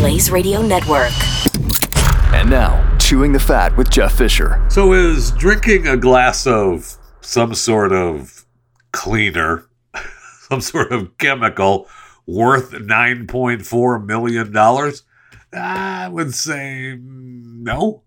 Blaze Radio Network. And now, Chewing the Fat with Jeff Fisher. So, is drinking a glass of some sort of cleaner, some sort of chemical, worth $9.4 million? I would say no,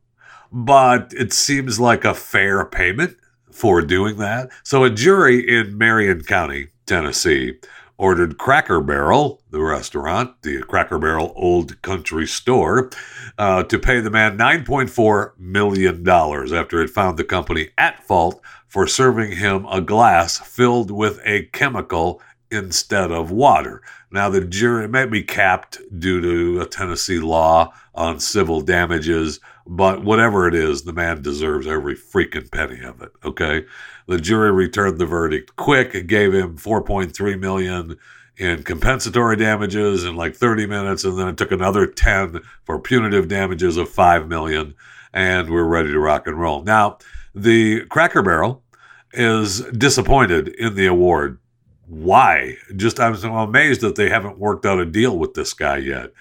but it seems like a fair payment for doing that. So, a jury in Marion County, Tennessee, ordered Cracker Barrel, the restaurant, the Cracker Barrel Old Country Store, uh, to pay the man $9.4 million after it found the company at fault for serving him a glass filled with a chemical instead of water. Now, the jury may be capped due to a Tennessee law on civil damages, but whatever it is, the man deserves every freaking penny of it. Okay. The jury returned the verdict quick. It gave him 4.3 million in compensatory damages in like 30 minutes, and then it took another 10 for punitive damages of 5 million, and we're ready to rock and roll. Now, the Cracker Barrel is disappointed in the award. Why? Just I'm so amazed that they haven't worked out a deal with this guy yet.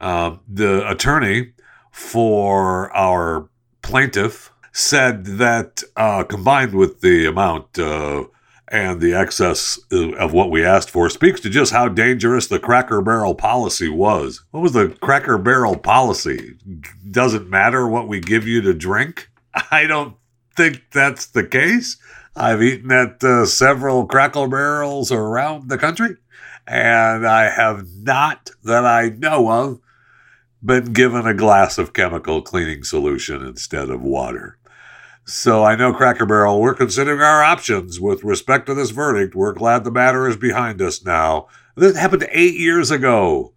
Um, the attorney for our plaintiff said that uh, combined with the amount uh, and the excess of what we asked for speaks to just how dangerous the Cracker Barrel policy was. What was the Cracker Barrel policy? Doesn't matter what we give you to drink? I don't think that's the case. I've eaten at uh, several Cracker Barrels around the country, and I have not, that I know of, been given a glass of chemical cleaning solution instead of water. So I know Cracker Barrel, we're considering our options with respect to this verdict. We're glad the matter is behind us now. This happened eight years ago.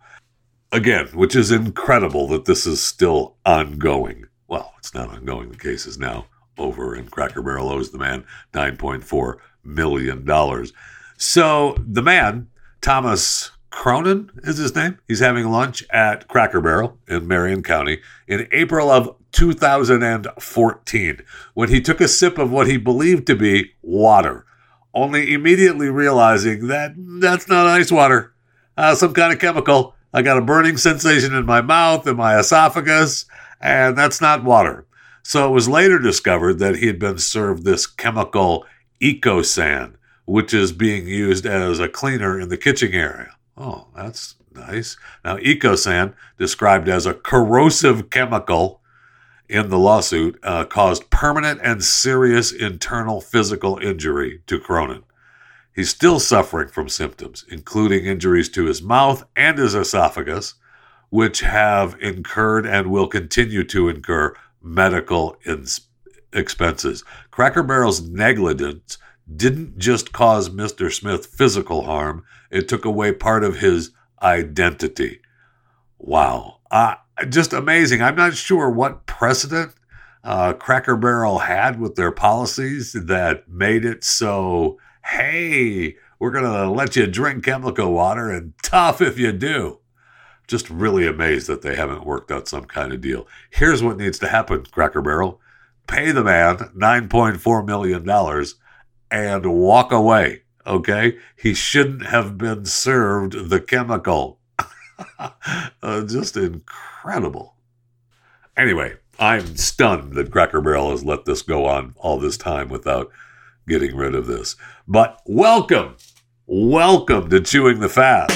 Again, which is incredible that this is still ongoing. Well, it's not ongoing. The case is now over, and Cracker Barrel owes the man $9.4 million. So the man, Thomas Cronin is his name. He's having lunch at Cracker Barrel in Marion County in April of 2014 when he took a sip of what he believed to be water, only immediately realizing that that's not ice water, uh, some kind of chemical. I got a burning sensation in my mouth and my esophagus, and that's not water. So it was later discovered that he had been served this chemical Ecosan, which is being used as a cleaner in the kitchen area. Oh, that's nice. Now, Ecosan, described as a corrosive chemical in the lawsuit, uh, caused permanent and serious internal physical injury to Cronin. He's still suffering from symptoms, including injuries to his mouth and his esophagus, which have incurred and will continue to incur medical ins- expenses. Cracker Barrel's negligence didn't just cause Mr. Smith physical harm, it took away part of his identity. Wow. Uh, just amazing. I'm not sure what precedent uh, Cracker Barrel had with their policies that made it so, hey, we're going to let you drink chemical water and tough if you do. Just really amazed that they haven't worked out some kind of deal. Here's what needs to happen, Cracker Barrel pay the man $9.4 million and walk away. Okay. He shouldn't have been served the chemical. uh, just incredible. Anyway, I'm stunned that Cracker Barrel has let this go on all this time without getting rid of this. But welcome, welcome to Chewing the Fat.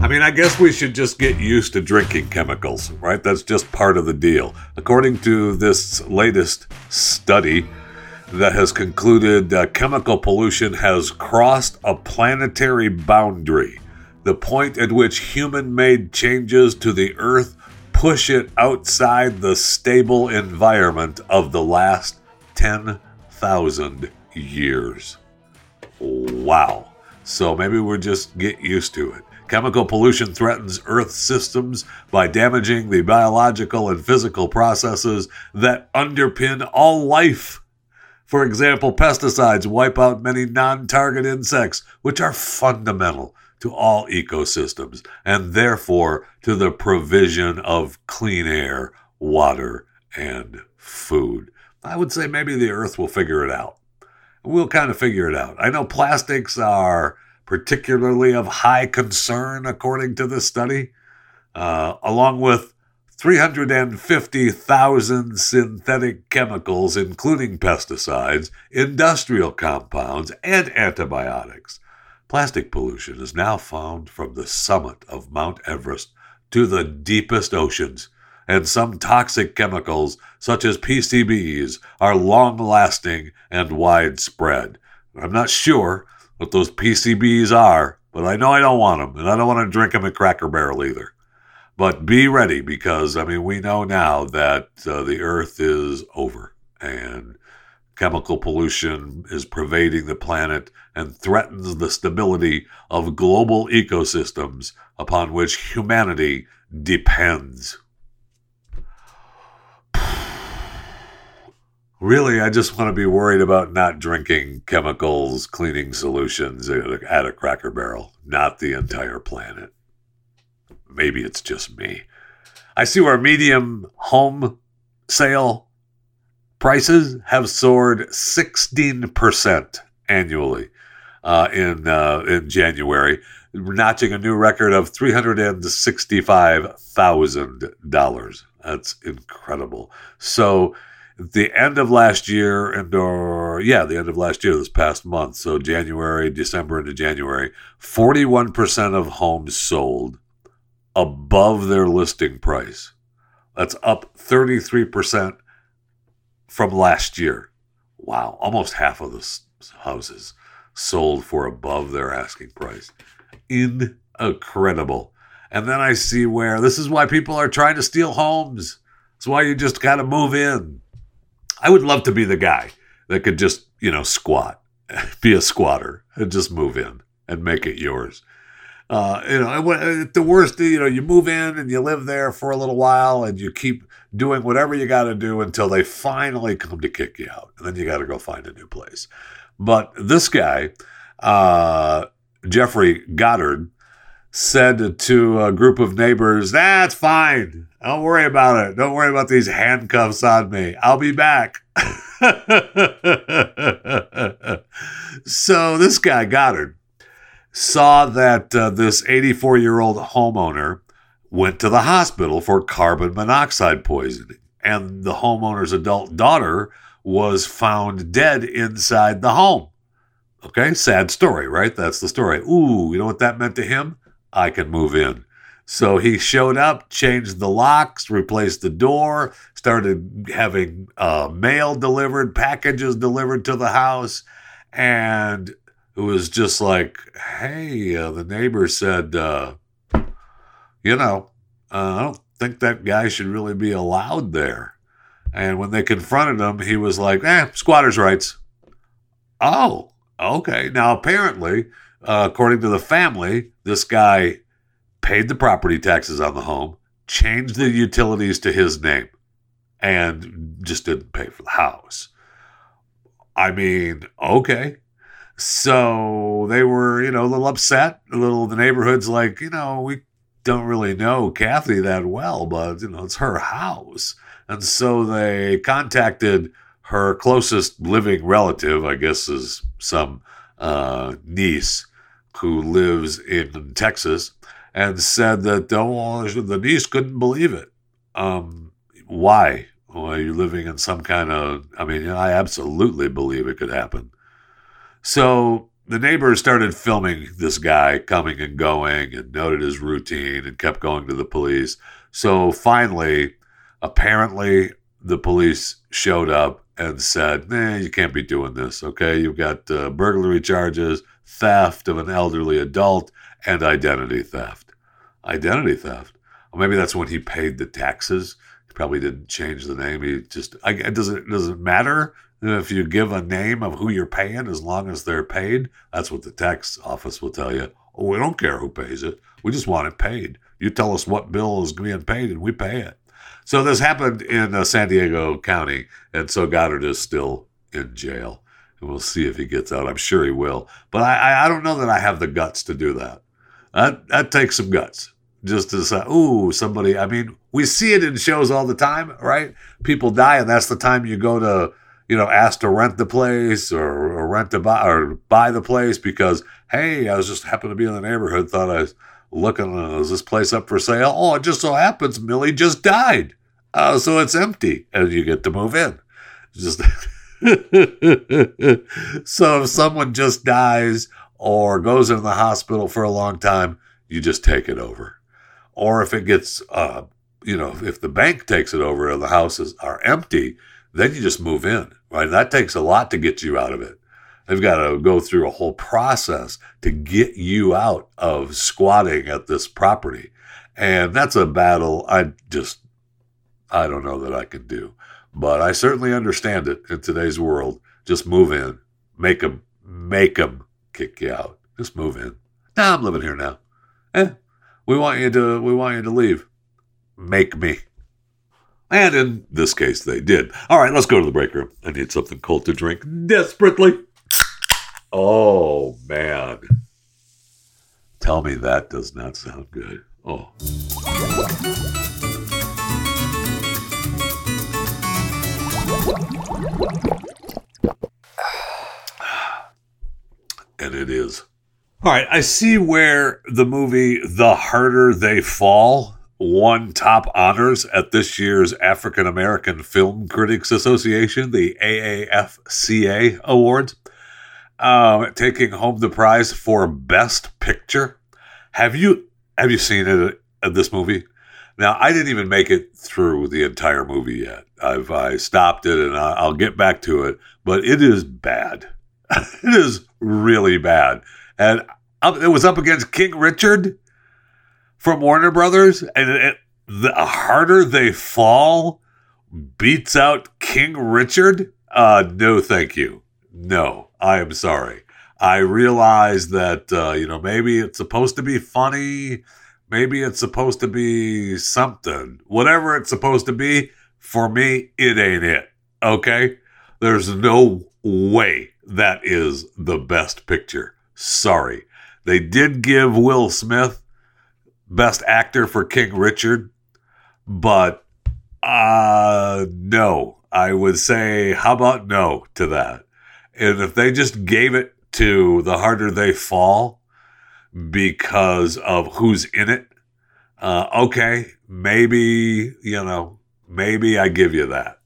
I mean, I guess we should just get used to drinking chemicals, right? That's just part of the deal. According to this latest study that has concluded uh, chemical pollution has crossed a planetary boundary, the point at which human made changes to the Earth push it outside the stable environment of the last 10,000 years. Wow. So maybe we'll just get used to it. Chemical pollution threatens Earth systems by damaging the biological and physical processes that underpin all life. For example, pesticides wipe out many non target insects, which are fundamental to all ecosystems and therefore to the provision of clean air, water, and food. I would say maybe the Earth will figure it out. We'll kind of figure it out. I know plastics are particularly of high concern, according to this study, uh, along with 350,000 synthetic chemicals, including pesticides, industrial compounds, and antibiotics. Plastic pollution is now found from the summit of Mount Everest to the deepest oceans, and some toxic chemicals, such as PCBs, are long lasting and widespread. I'm not sure what those PCBs are, but I know I don't want them, and I don't want to drink them at Cracker Barrel either. But be ready because, I mean, we know now that uh, the earth is over and chemical pollution is pervading the planet and threatens the stability of global ecosystems upon which humanity depends. Really, I just want to be worried about not drinking chemicals, cleaning solutions at a, at a cracker barrel, not the entire planet. Maybe it's just me. I see where medium home sale prices have soared 16% annually uh, in uh, in January, notching a new record of three hundred and sixty-five thousand dollars. That's incredible. So, the end of last year, and or yeah, the end of last year, this past month, so January, December into January, forty-one percent of homes sold above their listing price. That's up 33% from last year. Wow, almost half of the houses sold for above their asking price. Incredible. And then I see where this is why people are trying to steal homes. It's why you just got to move in. I would love to be the guy that could just, you know, squat, be a squatter, and just move in and make it yours. Uh, you know, at the worst, you know, you move in and you live there for a little while and you keep doing whatever you got to do until they finally come to kick you out. And then you got to go find a new place. But this guy, uh, Jeffrey Goddard, said to a group of neighbors, That's fine. Don't worry about it. Don't worry about these handcuffs on me. I'll be back. so this guy, Goddard, saw that uh, this 84 year old homeowner went to the hospital for carbon monoxide poisoning, and the homeowner's adult daughter was found dead inside the home. Okay, sad story, right? That's the story. Ooh, you know what that meant to him? I can move in. So he showed up, changed the locks, replaced the door, started having uh, mail delivered, packages delivered to the house, and it was just like, hey, uh, the neighbor said, uh, you know, uh, I don't think that guy should really be allowed there. And when they confronted him, he was like, eh, squatters' rights. Oh, okay. Now, apparently, uh, according to the family, this guy paid the property taxes on the home, changed the utilities to his name, and just didn't pay for the house. I mean, okay. So they were, you know, a little upset. A little, the neighborhood's like, you know, we don't really know Kathy that well, but, you know, it's her house. And so they contacted her closest living relative, I guess is some uh, niece who lives in Texas, and said that oh, the niece couldn't believe it. Um, why? Are you living in some kind of? I mean, I absolutely believe it could happen. So the neighbors started filming this guy coming and going and noted his routine and kept going to the police. So finally, apparently, the police showed up and said, nah, you can't be doing this, okay? You've got uh, burglary charges, theft of an elderly adult, and identity theft. Identity theft. Well, maybe that's when he paid the taxes. He probably didn't change the name. He just, I, it doesn't, it does it matter if you give a name of who you're paying, as long as they're paid, that's what the tax office will tell you. Oh, we don't care who pays it. We just want it paid. You tell us what bill is being paid, and we pay it. So this happened in uh, San Diego County, and so Goddard is still in jail. And we'll see if he gets out. I'm sure he will. But I, I don't know that I have the guts to do that. That, that takes some guts just to say, ooh, somebody. I mean, we see it in shows all the time, right? People die, and that's the time you go to you know, asked to rent the place or, or rent to buy or buy the place because, hey, I was just happened to be in the neighborhood, thought I was looking, uh, is this place up for sale? Oh, it just so happens Millie just died. Uh, so it's empty and you get to move in. Just so if someone just dies or goes into the hospital for a long time, you just take it over. Or if it gets, uh, you know, if the bank takes it over and the houses are empty, then you just move in, right? That takes a lot to get you out of it. They've got to go through a whole process to get you out of squatting at this property. And that's a battle I just, I don't know that I can do. But I certainly understand it in today's world. Just move in, make them, make them kick you out. Just move in. Nah, I'm living here now. Eh, we want you to, we want you to leave. Make me. And in this case, they did. All right, let's go to the break room. I need something cold to drink desperately. Oh, man. Tell me that does not sound good. Oh. And it is. All right, I see where the movie The Harder They Fall won top honors at this year's African American Film Critics Association, the AAFCA Awards, um, taking home the prize for Best Picture. Have you have you seen it? Uh, this movie? Now, I didn't even make it through the entire movie yet. I've I stopped it, and I'll get back to it. But it is bad. it is really bad, and it was up against King Richard from Warner Brothers, and it, the harder they fall beats out King Richard. Uh, no, thank you. No, I am sorry. I realize that uh, you know maybe it's supposed to be funny, maybe it's supposed to be something. Whatever it's supposed to be, for me, it ain't it. Okay, there's no way that is the best picture. Sorry. They did give Will Smith Best Actor for King Richard, but uh no. I would say how about no to that? And if they just gave it to The Harder They Fall because of who's in it, uh, okay, maybe, you know, maybe I give you that.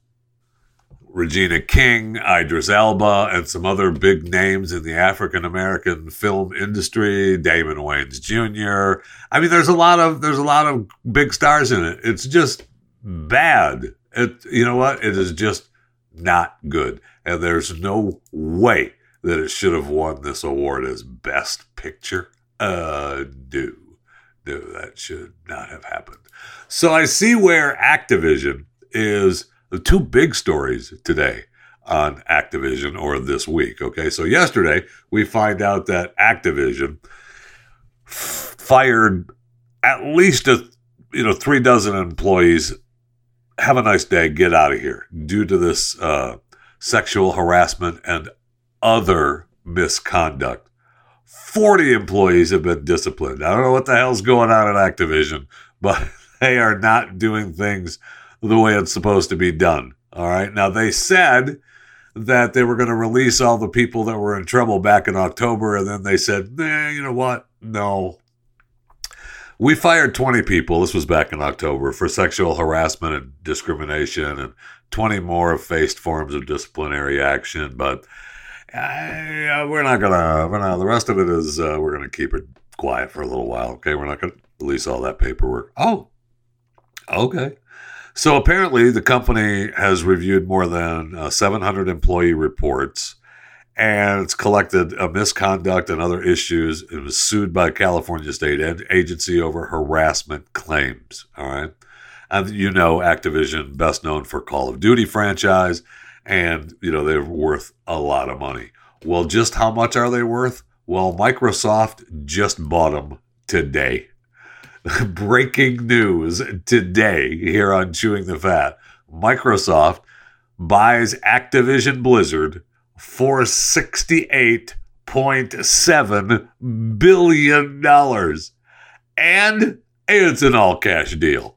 Regina King, Idris Elba, and some other big names in the African American film industry, Damon Wayans Jr. I mean, there's a lot of there's a lot of big stars in it. It's just bad. It you know what? It is just not good. And there's no way that it should have won this award as best picture. Uh do. No, that should not have happened. So I see where Activision is the two big stories today on Activision or this week. Okay, so yesterday we find out that Activision f- fired at least a you know three dozen employees. Have a nice day. Get out of here due to this uh, sexual harassment and other misconduct. 40 employees have been disciplined. I don't know what the hell's going on at Activision, but they are not doing things the way it's supposed to be done. All right. Now, they said that they were going to release all the people that were in trouble back in October, and then they said, you know what? No. We fired 20 people, this was back in October, for sexual harassment and discrimination, and 20 more have faced forms of disciplinary action, but uh, we're not gonna. The rest of it is uh, we're gonna keep it quiet for a little while. Okay, we're not gonna release all that paperwork. Oh, okay. So apparently, the company has reviewed more than uh, 700 employee reports, and it's collected a misconduct and other issues. It was sued by California State Agency over harassment claims. All right, and you know Activision, best known for Call of Duty franchise, and you know they're worth a lot of money. Well, just how much are they worth? Well, Microsoft just bought them today. breaking news today here on Chewing the Fat. Microsoft buys Activision Blizzard for $68.7 billion. And it's an all cash deal.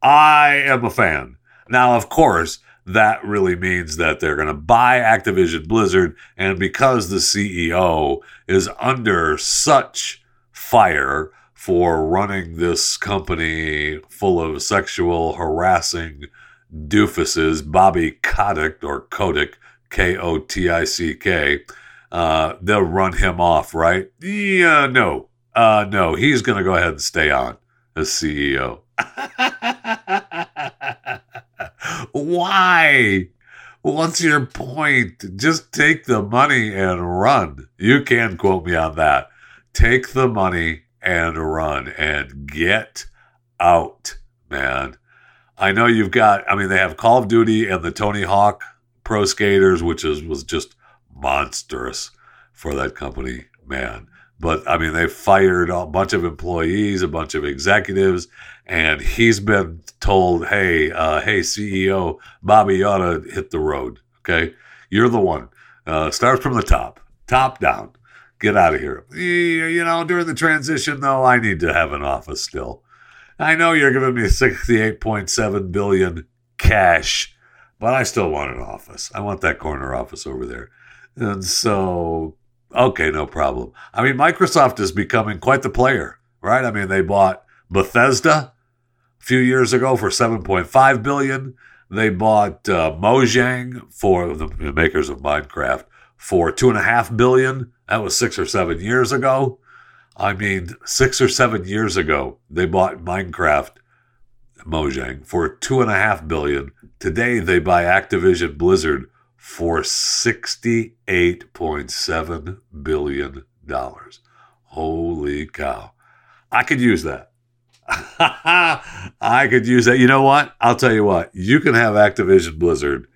I am a fan. Now, of course, that really means that they're going to buy Activision Blizzard. And because the CEO is under such fire for running this company full of sexual harassing doofuses, Bobby Kotick or Kotick, K O T I C K, uh, they'll run him off, right? Yeah, no. Uh, no, he's going to go ahead and stay on as CEO. Why? What's your point? Just take the money and run. You can quote me on that. Take the money and run and get out, man. I know you've got, I mean, they have Call of Duty and the Tony Hawk Pro Skaters, which is was just monstrous for that company, man. But I mean, they fired a bunch of employees, a bunch of executives, and he's been told, "Hey, uh, hey, CEO Bobby, you ought to hit the road. Okay, you're the one. Uh, start from the top, top down. Get out of here. You know, during the transition, though, I need to have an office still. I know you're giving me 68.7 billion cash, but I still want an office. I want that corner office over there." And so Okay, no problem. I mean, Microsoft is becoming quite the player, right? I mean, they bought Bethesda a few years ago for 7.5 billion. They bought uh, Mojang for the makers of Minecraft for two and a half billion. That was six or seven years ago. I mean, six or seven years ago, they bought Minecraft Mojang for two and a half billion. Today, they buy Activision Blizzard for $68.7 billion. Holy cow. I could use that. I could use that. You know what? I'll tell you what. You can have Activision Blizzard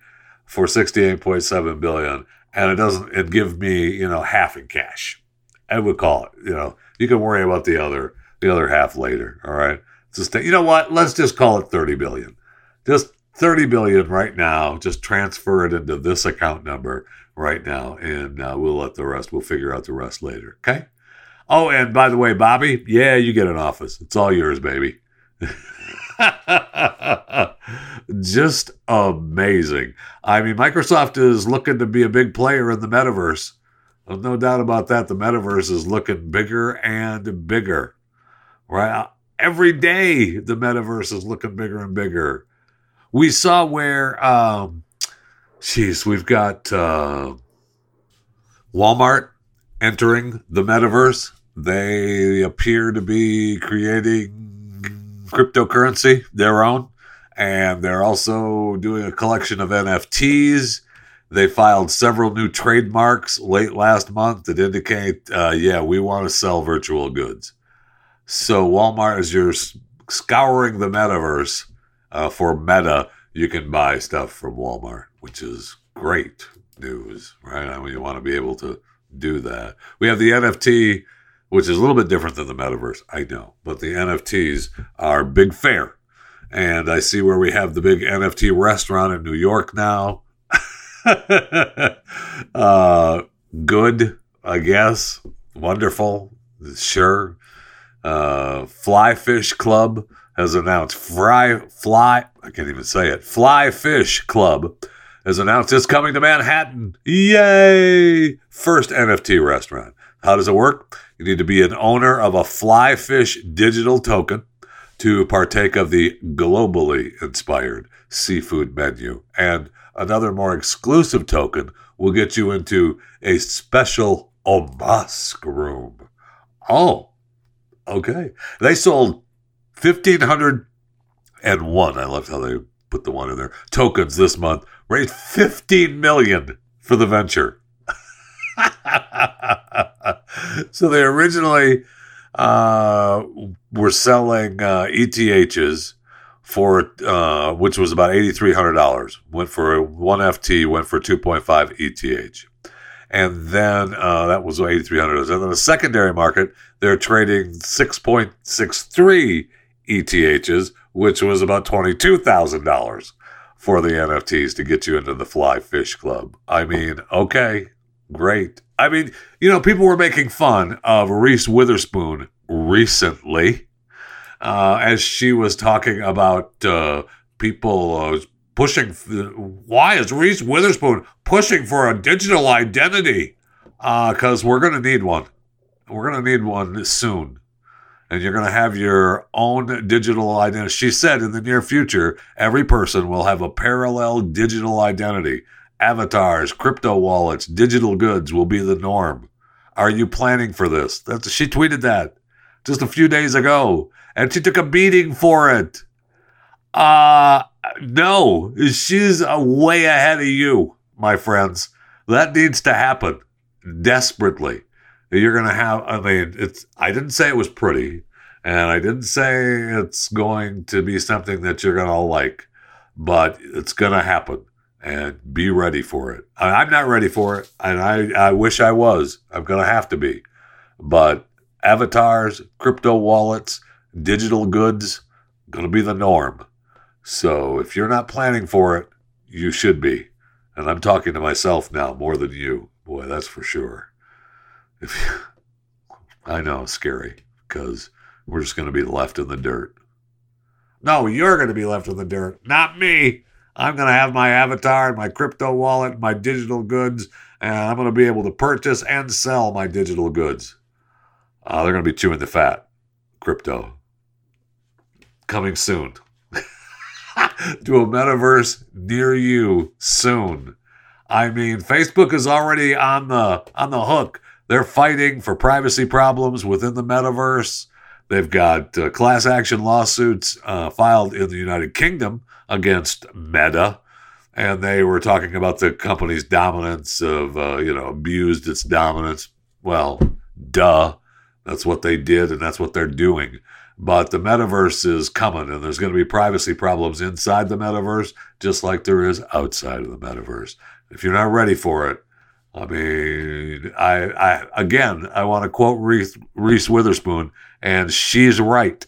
for 68.7 billion and it doesn't it give me, you know, half in cash. I would call it, you know. You can worry about the other the other half later, all right? Just you know what? Let's just call it 30 billion. Just 30 billion right now just transfer it into this account number right now and uh, we'll let the rest we'll figure out the rest later okay oh and by the way bobby yeah you get an office it's all yours baby just amazing. I mean microsoft is looking to be a big player in the metaverse. There's no doubt about that. The metaverse is looking bigger and bigger right? Every day the metaverse is looking bigger and bigger. We saw where, um, geez, we've got uh, Walmart entering the metaverse. They appear to be creating cryptocurrency, their own, and they're also doing a collection of NFTs. They filed several new trademarks late last month that indicate, uh, yeah, we want to sell virtual goods. So Walmart, as you're scouring the metaverse, uh, for Meta, you can buy stuff from Walmart, which is great news, right? I mean, you want to be able to do that. We have the NFT, which is a little bit different than the metaverse, I know, but the NFTs are big fair. And I see where we have the big NFT restaurant in New York now. uh, good, I guess. Wonderful, sure. Uh, Fly Fish Club has announced Fry Fly I can't even say it. Fly Fish Club has announced it's coming to Manhattan. Yay! First NFT restaurant. How does it work? You need to be an owner of a Fly Fish digital token to partake of the globally inspired seafood menu. And another more exclusive token will get you into a special Omask room. Oh, okay. They sold 1,500 and one. I loved how they put the one in there. Tokens this month raised 15 million for the venture. so they originally uh, were selling uh, ETHs for uh, which was about eighty three hundred dollars. Went for one FT, went for two point five ETH, and then uh, that was eighty three hundred. And then the secondary market, they're trading six point six three ETHs, which was about $22,000 for the NFTs to get you into the Fly Fish Club. I mean, okay, great. I mean, you know, people were making fun of Reese Witherspoon recently uh, as she was talking about uh, people uh, pushing. Why is Reese Witherspoon pushing for a digital identity? Because uh, we're going to need one. We're going to need one soon. And you're going to have your own digital identity. She said in the near future, every person will have a parallel digital identity. Avatars, crypto wallets, digital goods will be the norm. Are you planning for this? That's, she tweeted that just a few days ago, and she took a beating for it. Uh, no, she's way ahead of you, my friends. That needs to happen desperately. You're going to have, I mean, it's, I didn't say it was pretty, and I didn't say it's going to be something that you're going to like, but it's going to happen and be ready for it. I'm not ready for it, and I, I wish I was. I'm going to have to be. But avatars, crypto wallets, digital goods, going to be the norm. So if you're not planning for it, you should be. And I'm talking to myself now more than you. Boy, that's for sure. If you, I know, scary because we're just going to be left in the dirt. No, you're going to be left in the dirt, not me. I'm going to have my avatar and my crypto wallet, my digital goods, and I'm going to be able to purchase and sell my digital goods. Uh, they're going to be chewing the fat. Crypto. Coming soon. to a metaverse near you soon. I mean, Facebook is already on the on the hook. They're fighting for privacy problems within the metaverse. They've got uh, class action lawsuits uh, filed in the United Kingdom against Meta, and they were talking about the company's dominance of uh, you know abused its dominance. Well, duh, that's what they did, and that's what they're doing. But the metaverse is coming, and there's going to be privacy problems inside the metaverse, just like there is outside of the metaverse. If you're not ready for it, I mean, I, I again, I want to quote Reese, Reese Witherspoon, and she's right.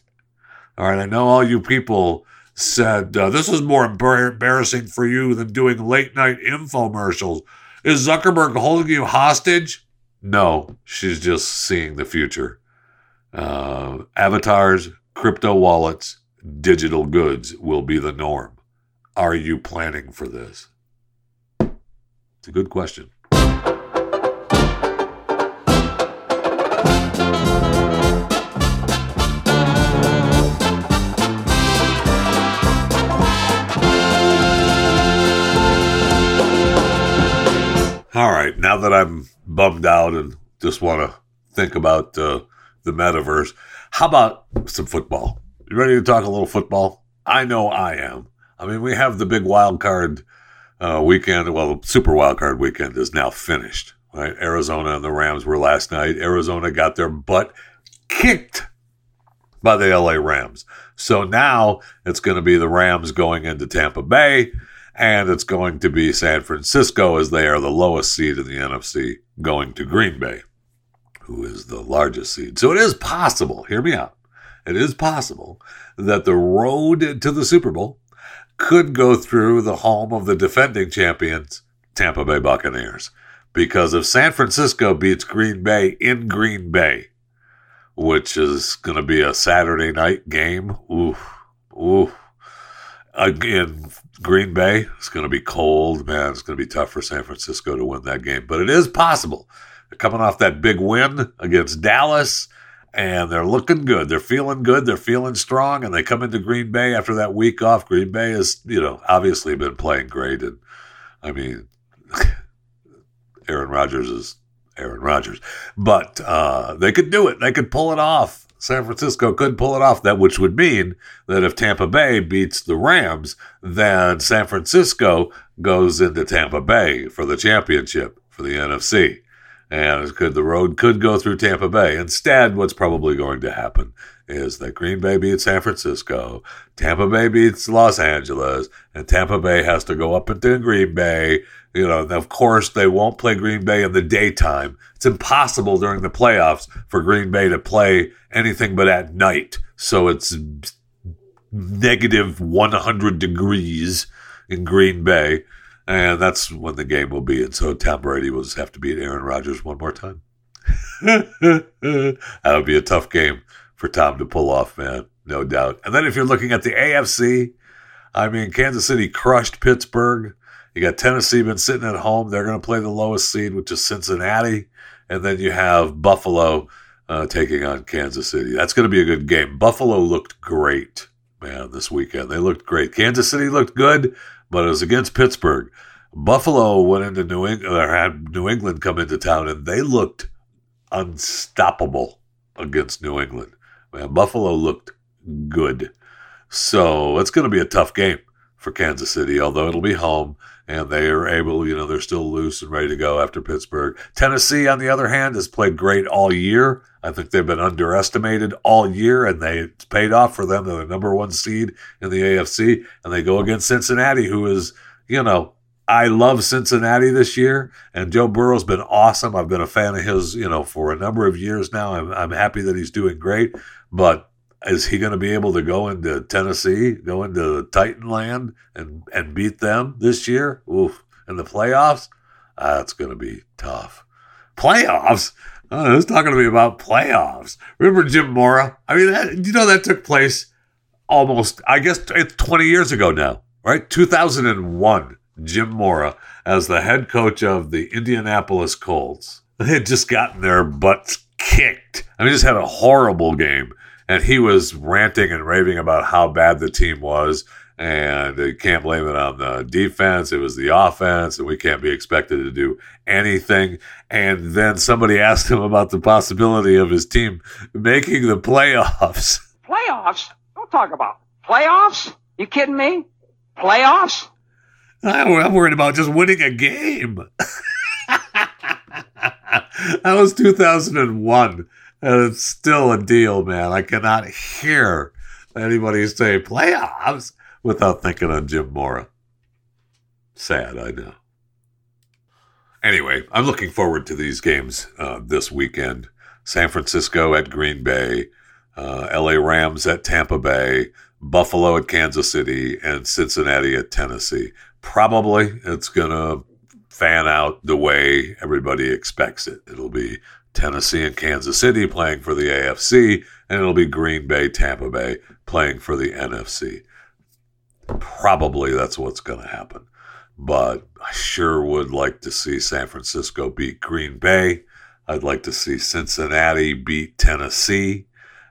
All right, I know all you people said uh, this is more embarrassing for you than doing late night infomercials. Is Zuckerberg holding you hostage? No, she's just seeing the future uh, avatars, crypto wallets, digital goods will be the norm. Are you planning for this? It's a good question. All right, now that I'm bummed out and just want to think about uh, the metaverse. How about some football? You ready to talk a little football? I know I am. I mean, we have the big wild card uh, weekend. Well, the super wild card weekend is now finished. Right? Arizona and the Rams were last night. Arizona got their butt kicked by the LA Rams. So now it's going to be the Rams going into Tampa Bay, and it's going to be San Francisco as they are the lowest seed in the NFC going to Green Bay who is the largest seed. So it is possible, hear me out, it is possible that the road to the Super Bowl could go through the home of the defending champions, Tampa Bay Buccaneers. Because if San Francisco beats Green Bay in Green Bay, which is going to be a Saturday night game, ooh, ooh, again, Green Bay, it's going to be cold, man. It's going to be tough for San Francisco to win that game, but it is possible they're coming off that big win against Dallas, and they're looking good. They're feeling good. They're feeling strong, and they come into Green Bay after that week off. Green Bay has, you know, obviously been playing great, and I mean, Aaron Rodgers is Aaron Rodgers, but uh, they could do it. They could pull it off. San Francisco could pull it off. That which would mean that if Tampa Bay beats the Rams, then San Francisco goes into Tampa Bay for the championship for the NFC and could the road could go through Tampa Bay. Instead, what's probably going to happen is that Green Bay beats San Francisco, Tampa Bay beats Los Angeles, and Tampa Bay has to go up into Green Bay. You know, of course, they won't play Green Bay in the daytime. It's impossible during the playoffs for Green Bay to play anything but at night. So it's negative 100 degrees in Green Bay. And that's when the game will be. And so Tom Brady will just have to beat Aaron Rodgers one more time. that would be a tough game for Tom to pull off, man. No doubt. And then if you're looking at the AFC, I mean, Kansas City crushed Pittsburgh. You got Tennessee been sitting at home. They're going to play the lowest seed, which is Cincinnati. And then you have Buffalo uh, taking on Kansas City. That's going to be a good game. Buffalo looked great, man, this weekend. They looked great. Kansas City looked good, but it was against Pittsburgh. Buffalo went into New England, or had New England come into town, and they looked unstoppable against New England. Man, Buffalo looked good. So it's going to be a tough game for Kansas City, although it'll be home and they are able, you know, they're still loose and ready to go after Pittsburgh. Tennessee, on the other hand, has played great all year. I think they've been underestimated all year, and they paid off for them. They're the number one seed in the AFC, and they go against Cincinnati, who is, you know, I love Cincinnati this year, and Joe Burrow's been awesome. I've been a fan of his, you know, for a number of years now. I'm, I'm happy that he's doing great, but is he going to be able to go into Tennessee, go into Titan land and, and beat them this year? Oof. In the playoffs? Ah, That's going to be tough. Playoffs? Oh, who's talking to me about playoffs? Remember Jim Mora? I mean, that, you know, that took place almost, I guess, it's 20 years ago now, right? 2001. Jim Mora as the head coach of the Indianapolis Colts. They had just gotten their butts kicked. I mean, just had a horrible game and he was ranting and raving about how bad the team was and they can't blame it on the defense. It was the offense, and we can't be expected to do anything. And then somebody asked him about the possibility of his team making the playoffs. Playoffs? Don't talk about playoffs. You kidding me? Playoffs? I'm worried about just winning a game. that was 2001. And it's still a deal, man. I cannot hear anybody say playoffs without thinking of Jim Mora. Sad, I know. Anyway, I'm looking forward to these games uh, this weekend. San Francisco at Green Bay, uh, LA Rams at Tampa Bay, Buffalo at Kansas City, and Cincinnati at Tennessee. Probably it's going to fan out the way everybody expects it. It'll be Tennessee and Kansas City playing for the AFC, and it'll be Green Bay, Tampa Bay playing for the NFC. Probably that's what's going to happen. But I sure would like to see San Francisco beat Green Bay. I'd like to see Cincinnati beat Tennessee.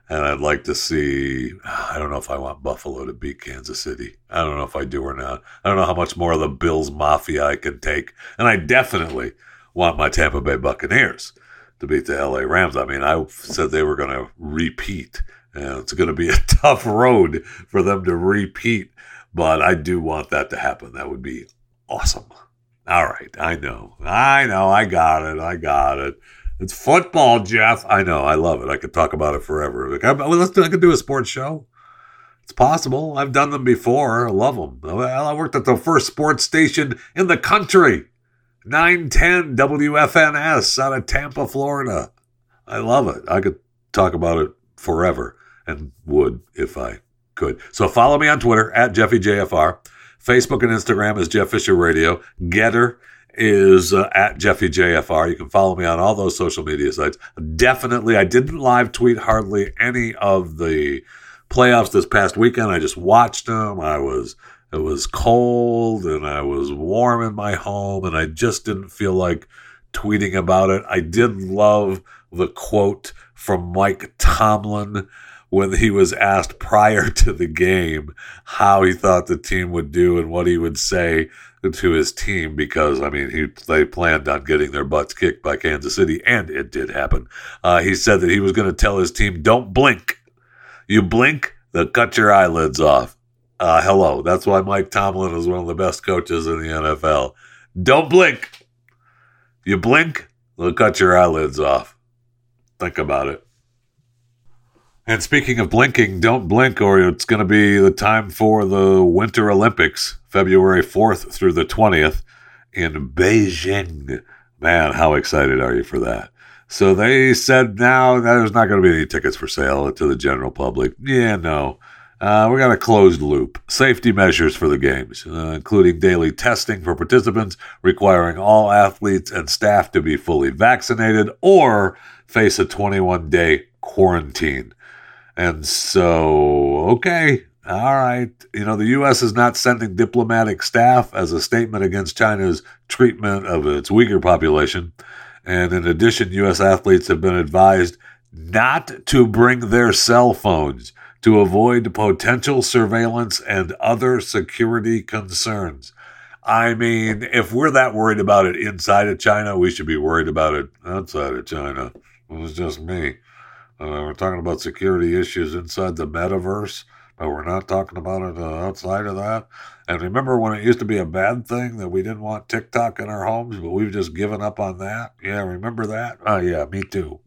And I'd like to see, I don't know if I want Buffalo to beat Kansas City. I don't know if I do or not. I don't know how much more of the Bills Mafia I can take. And I definitely want my Tampa Bay Buccaneers to beat the LA Rams. I mean, I said they were going to repeat. And it's going to be a tough road for them to repeat, but I do want that to happen. That would be awesome. All right, I know. I know. I got it. I got it. It's football, Jeff. I know. I love it. I could talk about it forever. Like, I, let's do, I could do a sports show. It's possible. I've done them before. I love them. I worked at the first sports station in the country. 910 WFNS out of Tampa, Florida. I love it. I could talk about it forever and would if I could. So follow me on Twitter at JeffyJFR. Facebook and Instagram is Jeff Fisher Radio. Gettr is uh, at JeffyJFR. You can follow me on all those social media sites. Definitely, I didn't live tweet hardly any of the playoffs this past weekend. I just watched them. I was it was cold and I was warm in my home and I just didn't feel like tweeting about it. I did love the quote from Mike Tomlin when he was asked prior to the game how he thought the team would do and what he would say to his team because I mean he they planned on getting their butts kicked by Kansas City and it did happen. Uh, he said that he was going to tell his team, "Don't blink. You blink, they'll cut your eyelids off." Uh, hello. That's why Mike Tomlin is one of the best coaches in the NFL. Don't blink. You blink, they'll cut your eyelids off. Think about it. And speaking of blinking, don't blink or it's going to be the time for the Winter Olympics, February 4th through the 20th in Beijing. Man, how excited are you for that? So they said now there's not going to be any tickets for sale to the general public. Yeah, no. Uh, we got a closed loop. Safety measures for the games, uh, including daily testing for participants, requiring all athletes and staff to be fully vaccinated or face a 21 day quarantine. And so, okay, All right. You know, the U.S. is not sending diplomatic staff as a statement against China's treatment of its Uyghur population. And in addition, U.S. athletes have been advised not to bring their cell phones to avoid potential surveillance and other security concerns. I mean, if we're that worried about it inside of China, we should be worried about it outside of China. It was just me. Uh, we're talking about security issues inside the metaverse but we're not talking about it uh, outside of that. And remember when it used to be a bad thing that we didn't want TikTok in our homes, but we've just given up on that? Yeah, remember that? Oh, yeah, me too.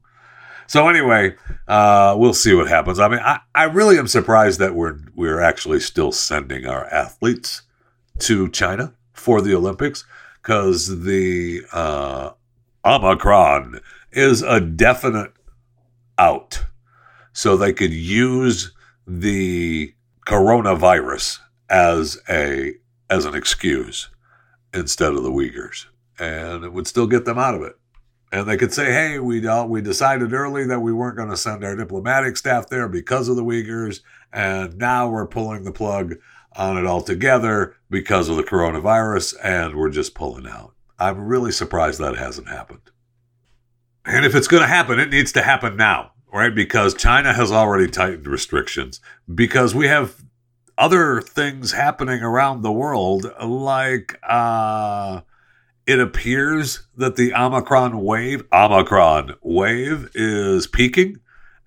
So anyway, uh, we'll see what happens. I mean, I, I really am surprised that we're we're actually still sending our athletes to China for the Olympics because the uh, Omicron is a definite out. So they could use the coronavirus as a as an excuse instead of the Uyghurs, and it would still get them out of it. And they could say, "Hey, we uh, we decided early that we weren't going to send our diplomatic staff there because of the Uyghurs, and now we're pulling the plug on it altogether because of the coronavirus, and we're just pulling out." I'm really surprised that hasn't happened. And if it's going to happen, it needs to happen now right? Because China has already tightened restrictions because we have other things happening around the world, like uh, it appears that the Omicron wave, Omicron wave, is peaking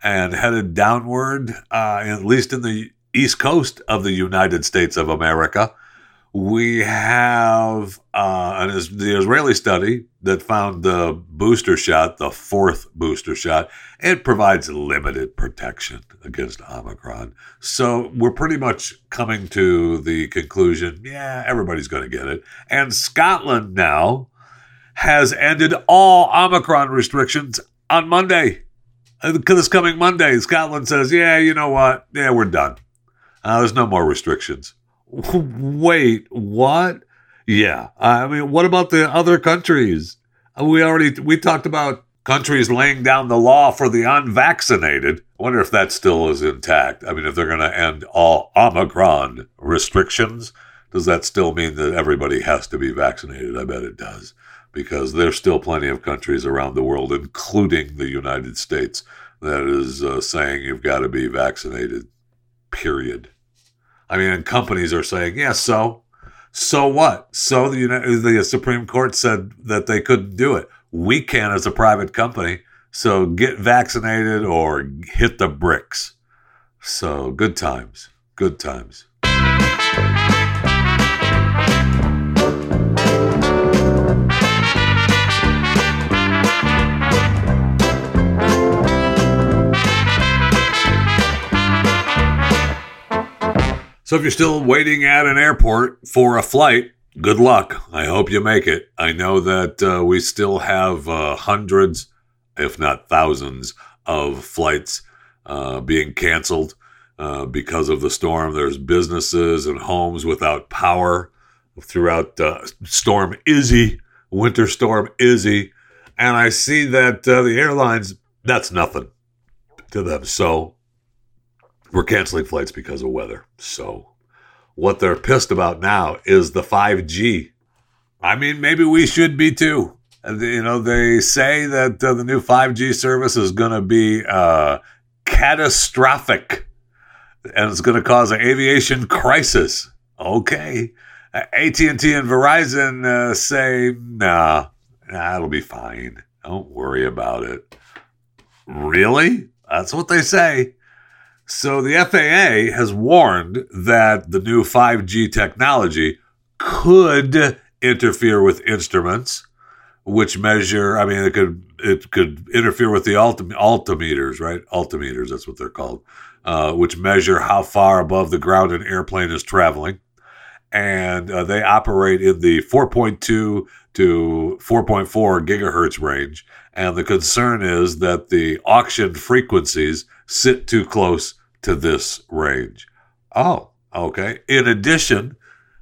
and headed downward, uh, at least in the east coast of the United States of America we have uh, an, the Israeli study that found the booster shot, the fourth booster shot, it provides limited protection against Omicron. So we're pretty much coming to the conclusion yeah, everybody's going to get it. And Scotland now has ended all Omicron restrictions on Monday. This coming Monday, Scotland says, yeah, you know what? Yeah, we're done. Uh, there's no more restrictions. Wait, what? Yeah. I mean, what about the other countries? We already we talked about countries laying down the law for the unvaccinated. I wonder if that still is intact. I mean, if they're going to end all Omicron restrictions, does that still mean that everybody has to be vaccinated? I bet it does, because there's still plenty of countries around the world, including the United States, that is uh, saying you've got to be vaccinated. Period. I mean, companies are saying, yeah, so, so what? So the, the Supreme Court said that they couldn't do it. We can as a private company. So get vaccinated or hit the bricks. So good times. Good times. So if you're still waiting at an airport for a flight, good luck. I hope you make it. I know that uh, we still have uh, hundreds, if not thousands, of flights uh, being canceled uh, because of the storm. There's businesses and homes without power throughout uh, Storm Izzy, Winter Storm Izzy. And I see that uh, the airlines, that's nothing to them. So we're canceling flights because of weather. So what they're pissed about now is the 5G. I mean, maybe we should be too. You know, they say that uh, the new 5G service is going to be uh, catastrophic and it's going to cause an aviation crisis. Okay. Uh, AT&T and Verizon uh, say, nah, nah, it'll be fine. Don't worry about it. Really? That's what they say. So the FAA has warned that the new 5G technology could interfere with instruments which measure I mean it could it could interfere with the altim- altimeters, right? Altimeters, that's what they're called. Uh, which measure how far above the ground an airplane is traveling. And uh, they operate in the 4.2 to 4.4 gigahertz range. And the concern is that the auction frequencies sit too close to this range. Oh, okay. In addition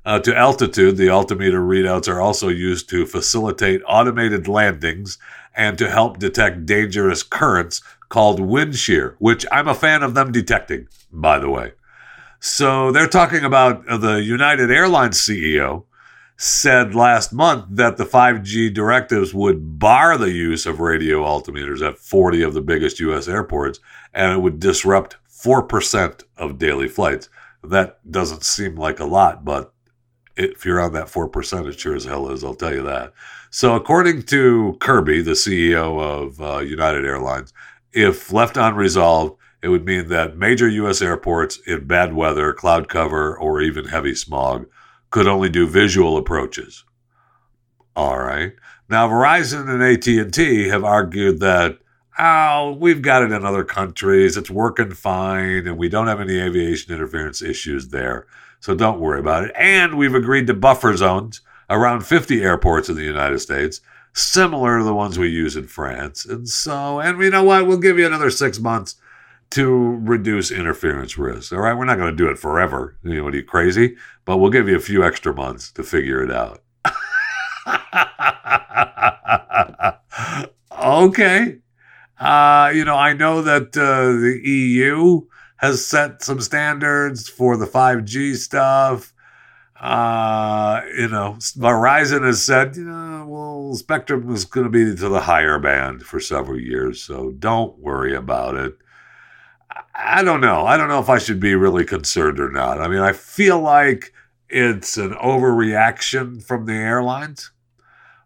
uh, to altitude, the altimeter readouts are also used to facilitate automated landings and to help detect dangerous currents called wind shear, which I'm a fan of them detecting, by the way. So they're talking about uh, the United Airlines CEO said last month that the 5G directives would bar the use of radio altimeters at 40 of the biggest U.S. airports, and it would disrupt 4% of daily flights. That doesn't seem like a lot, but if you're on that 4%, it sure as hell is, I'll tell you that. So, according to Kirby, the CEO of uh, United Airlines, if left unresolved, it would mean that major U.S. airports in bad weather, cloud cover, or even heavy smog could only do visual approaches. All right. Now, Verizon and AT&T have argued that oh, we've got it in other countries. It's working fine, and we don't have any aviation interference issues there. So don't worry about it. And we've agreed to buffer zones around 50 airports in the United States, similar to the ones we use in France. And so, and you know what? We'll give you another six months to reduce interference risk. All right, we're not going to do it forever. You know, what are you crazy? But we'll give you a few extra months to figure it out. okay. Uh, you know, I know that uh, the EU has set some standards for the 5G stuff. Uh, you know, Verizon has said, you know, well, Spectrum is going to be to the higher band for several years, so don't worry about it. I don't know. I don't know if I should be really concerned or not. I mean, I feel like it's an overreaction from the airlines,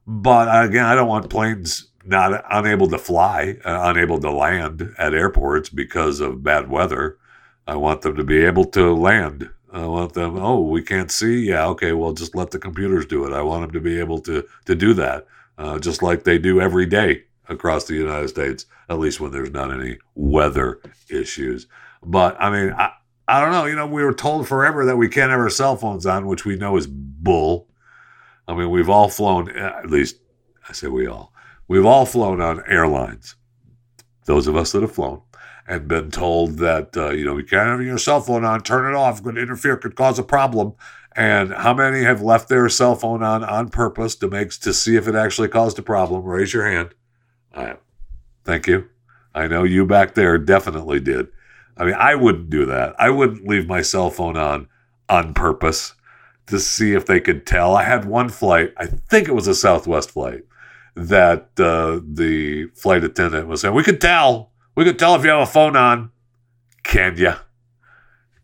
but again, I don't want planes not unable to fly, uh, unable to land at airports because of bad weather. I want them to be able to land. I want them. Oh, we can't see. Yeah, okay. Well, just let the computers do it. I want them to be able to to do that, uh, just like they do every day across the United States. At least when there's not any weather issues. But I mean, I, I don't know. You know, we were told forever that we can't have our cell phones on, which we know is bull. I mean, we've all flown. At least I say we all. We've all flown on airlines. Those of us that have flown and been told that, uh, you know, you can't have your cell phone on, turn it off, going to interfere, could cause a problem. And how many have left their cell phone on on purpose to make to see if it actually caused a problem? Raise your hand. I, thank you. I know you back there definitely did. I mean, I wouldn't do that. I wouldn't leave my cell phone on on purpose to see if they could tell. I had one flight, I think it was a Southwest flight, that uh, the flight attendant was saying, We could tell. We could tell if you have a phone on. Can you?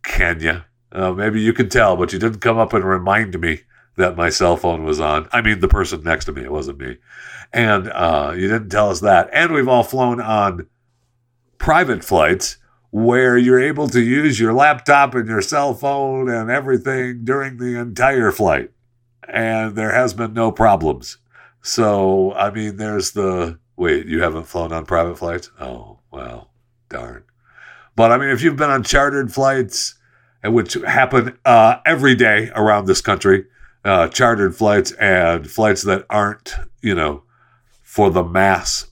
Can ya? Uh, maybe you can tell, but you didn't come up and remind me that my cell phone was on. I mean, the person next to me, it wasn't me. And uh, you didn't tell us that. And we've all flown on private flights where you're able to use your laptop and your cell phone and everything during the entire flight. And there has been no problems. So, I mean, there's the wait, you haven't flown on private flights? Oh, well, darn. But I mean, if you've been on chartered flights, and which happen uh, every day around this country, uh, chartered flights and flights that aren't, you know, for the mass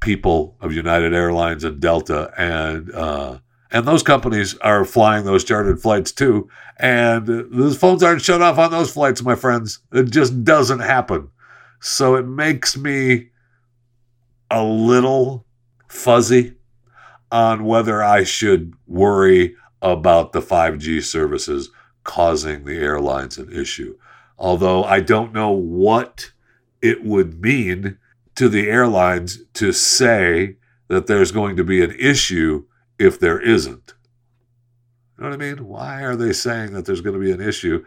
people of United Airlines and Delta and uh, and those companies are flying those chartered flights too. And those phones aren't shut off on those flights, my friends. It just doesn't happen. So it makes me a little fuzzy on whether I should worry about the 5G services causing the airlines an issue. Although I don't know what it would mean to the airlines to say that there's going to be an issue if there isn't. You know what I mean? Why are they saying that there's going to be an issue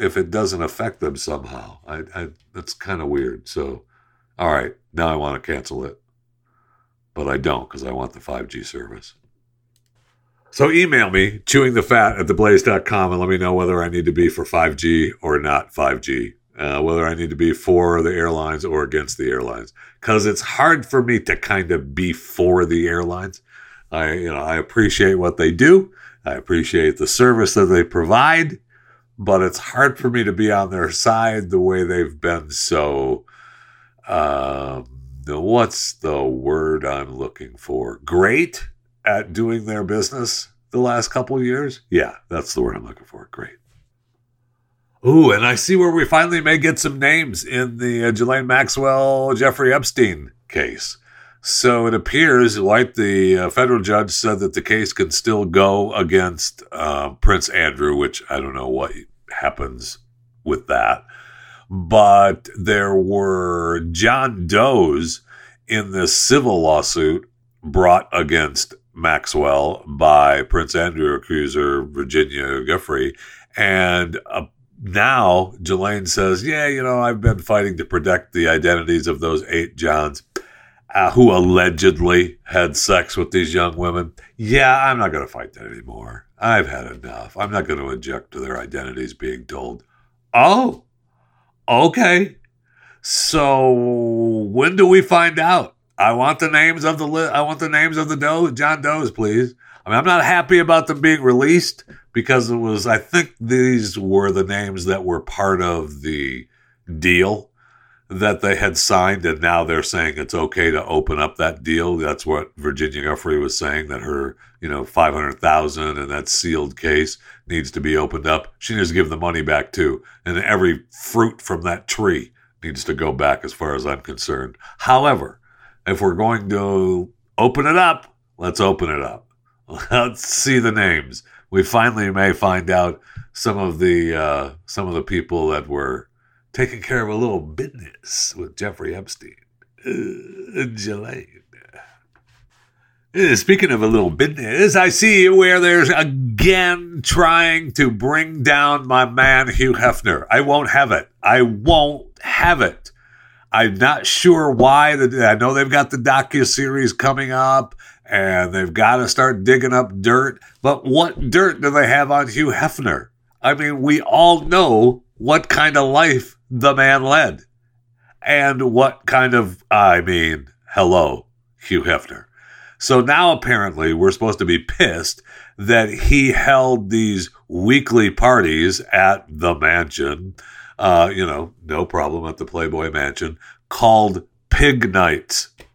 if it doesn't affect them somehow? I, I that's kind of weird. So, all right, now I want to cancel it, but I don't because I want the 5G service. So email me, chewingthefat at theblaze.com, and let me know whether I need to be for 5G or not 5G uh, whether I need to be for the airlines or against the airlines, because it's hard for me to kind of be for the airlines. I, you know, I appreciate what they do. I appreciate the service that they provide, but it's hard for me to be on their side the way they've been so. Um, what's the word I'm looking for? Great at doing their business the last couple years. Yeah, that's the word I'm looking for. Great. Ooh, and I see where we finally may get some names in the uh, Maxwell Jeffrey Epstein case. So it appears like the uh, federal judge said that the case can still go against uh, Prince Andrew, which I don't know what happens with that. But there were John Does in this civil lawsuit brought against Maxwell by Prince Andrew accuser Virginia Giuffre. And uh, now Ghislaine says, Yeah, you know, I've been fighting to protect the identities of those eight Johns uh, who allegedly had sex with these young women. Yeah, I'm not going to fight that anymore. I've had enough. I'm not going to object to their identities being told. Oh, okay. So when do we find out? I want the names of the li- I want the names of the Doe John Does, please. I mean, I'm not happy about them being released because it was. I think these were the names that were part of the deal that they had signed, and now they're saying it's okay to open up that deal. That's what Virginia Giuffre was saying that her, you know, five hundred thousand and that sealed case needs to be opened up. She needs to give the money back too, and every fruit from that tree needs to go back, as far as I'm concerned. However, if we're going to open it up, let's open it up. Let's see the names. We finally may find out some of the uh, some of the people that were taking care of a little business with Jeffrey Epstein. Uh. Uh, Speaking of a little business, I see where there's again trying to bring down my man Hugh Hefner. I won't have it. I won't have it. I'm not sure why. I know they've got the docu series coming up, and they've got to start digging up dirt. But what dirt do they have on Hugh Hefner? I mean, we all know what kind of life the man led, and what kind of I mean, hello, Hugh Hefner. So now apparently we're supposed to be pissed that he held these weekly parties at the mansion, uh, you know, no problem at the Playboy Mansion, called Pig Nights.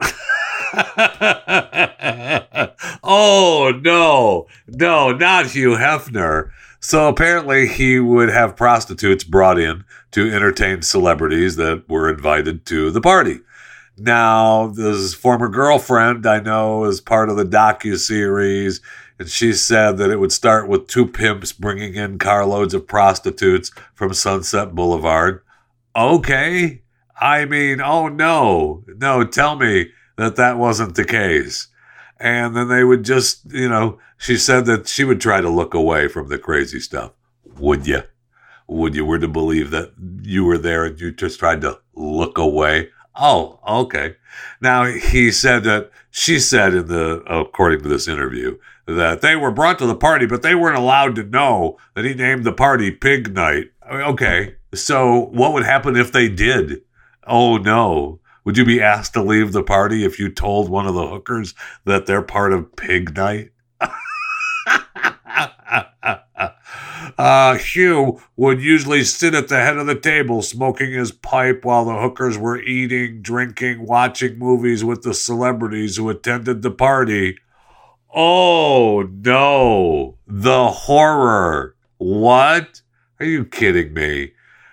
oh, no, no, not Hugh Hefner. So apparently he would have prostitutes brought in to entertain celebrities that were invited to the party. Now, this former girlfriend I know is part of the docu series, and she said that it would start with two pimps bringing in carloads of prostitutes from Sunset Boulevard. Okay, I mean, oh no, no, tell me that that wasn't the case. And then they would just, you know, she said that she would try to look away from the crazy stuff. Would you? Would you were to believe that you were there and you just tried to look away? Oh, okay. Now he said that she said in the according to this interview that they were brought to the party, but they weren't allowed to know that he named the party Pig Night. Okay, so what would happen if they did? Oh no. Would you be asked to leave the party if you told one of the hookers that they're part of Pig Night? Uh, Hugh would usually sit at the head of the table smoking his pipe while the hookers were eating, drinking, watching movies with the celebrities who attended the party. Oh no, the horror. What? Are you kidding me?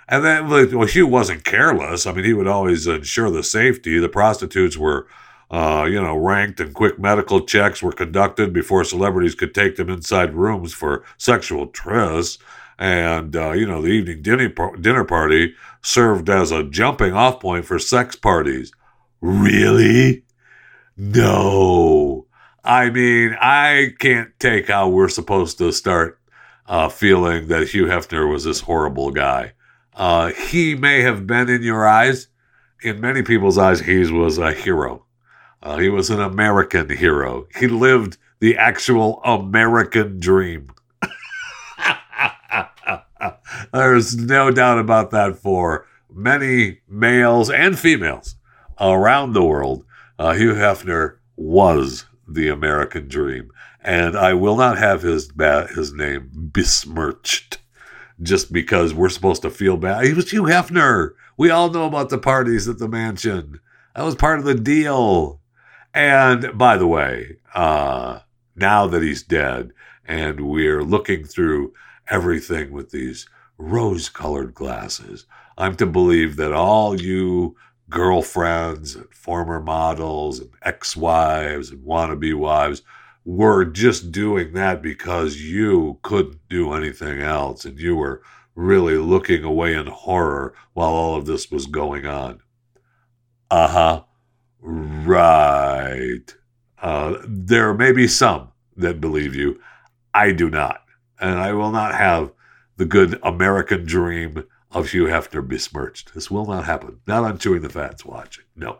And then, well, Hugh wasn't careless. I mean, he would always ensure the safety. The prostitutes were uh, you know, ranked and quick medical checks were conducted before celebrities could take them inside rooms for sexual trysts. And, uh, you know, the evening dinner, party served as a jumping off point for sex parties. Really? No. I mean, I can't take how we're supposed to start uh, feeling that Hugh Hefner was this horrible guy. Uh, he may have been in your eyes. In many people's eyes, he was a hero. Uh, he was an American hero. He lived the actual American dream. There's no doubt about that for many males and females around the world. Uh, Hugh Hefner was the American dream, and I will not have his ba- his name besmirched just because we're supposed to feel bad. He was Hugh Hefner. We all know about the parties at the mansion. That was part of the deal. And by the way, uh, now that he's dead, and we're looking through everything with these rose colored glasses, I'm to believe that all you girlfriends and former models and ex-wives and wannabe wives were just doing that because you couldn't do anything else and you were really looking away in horror while all of this was going on. Uh huh. Right. Uh, there may be some that believe you. I do not. And I will not have the good American dream of Hugh Hefner besmirched. This will not happen. Not on Chewing the Fat's watching. No.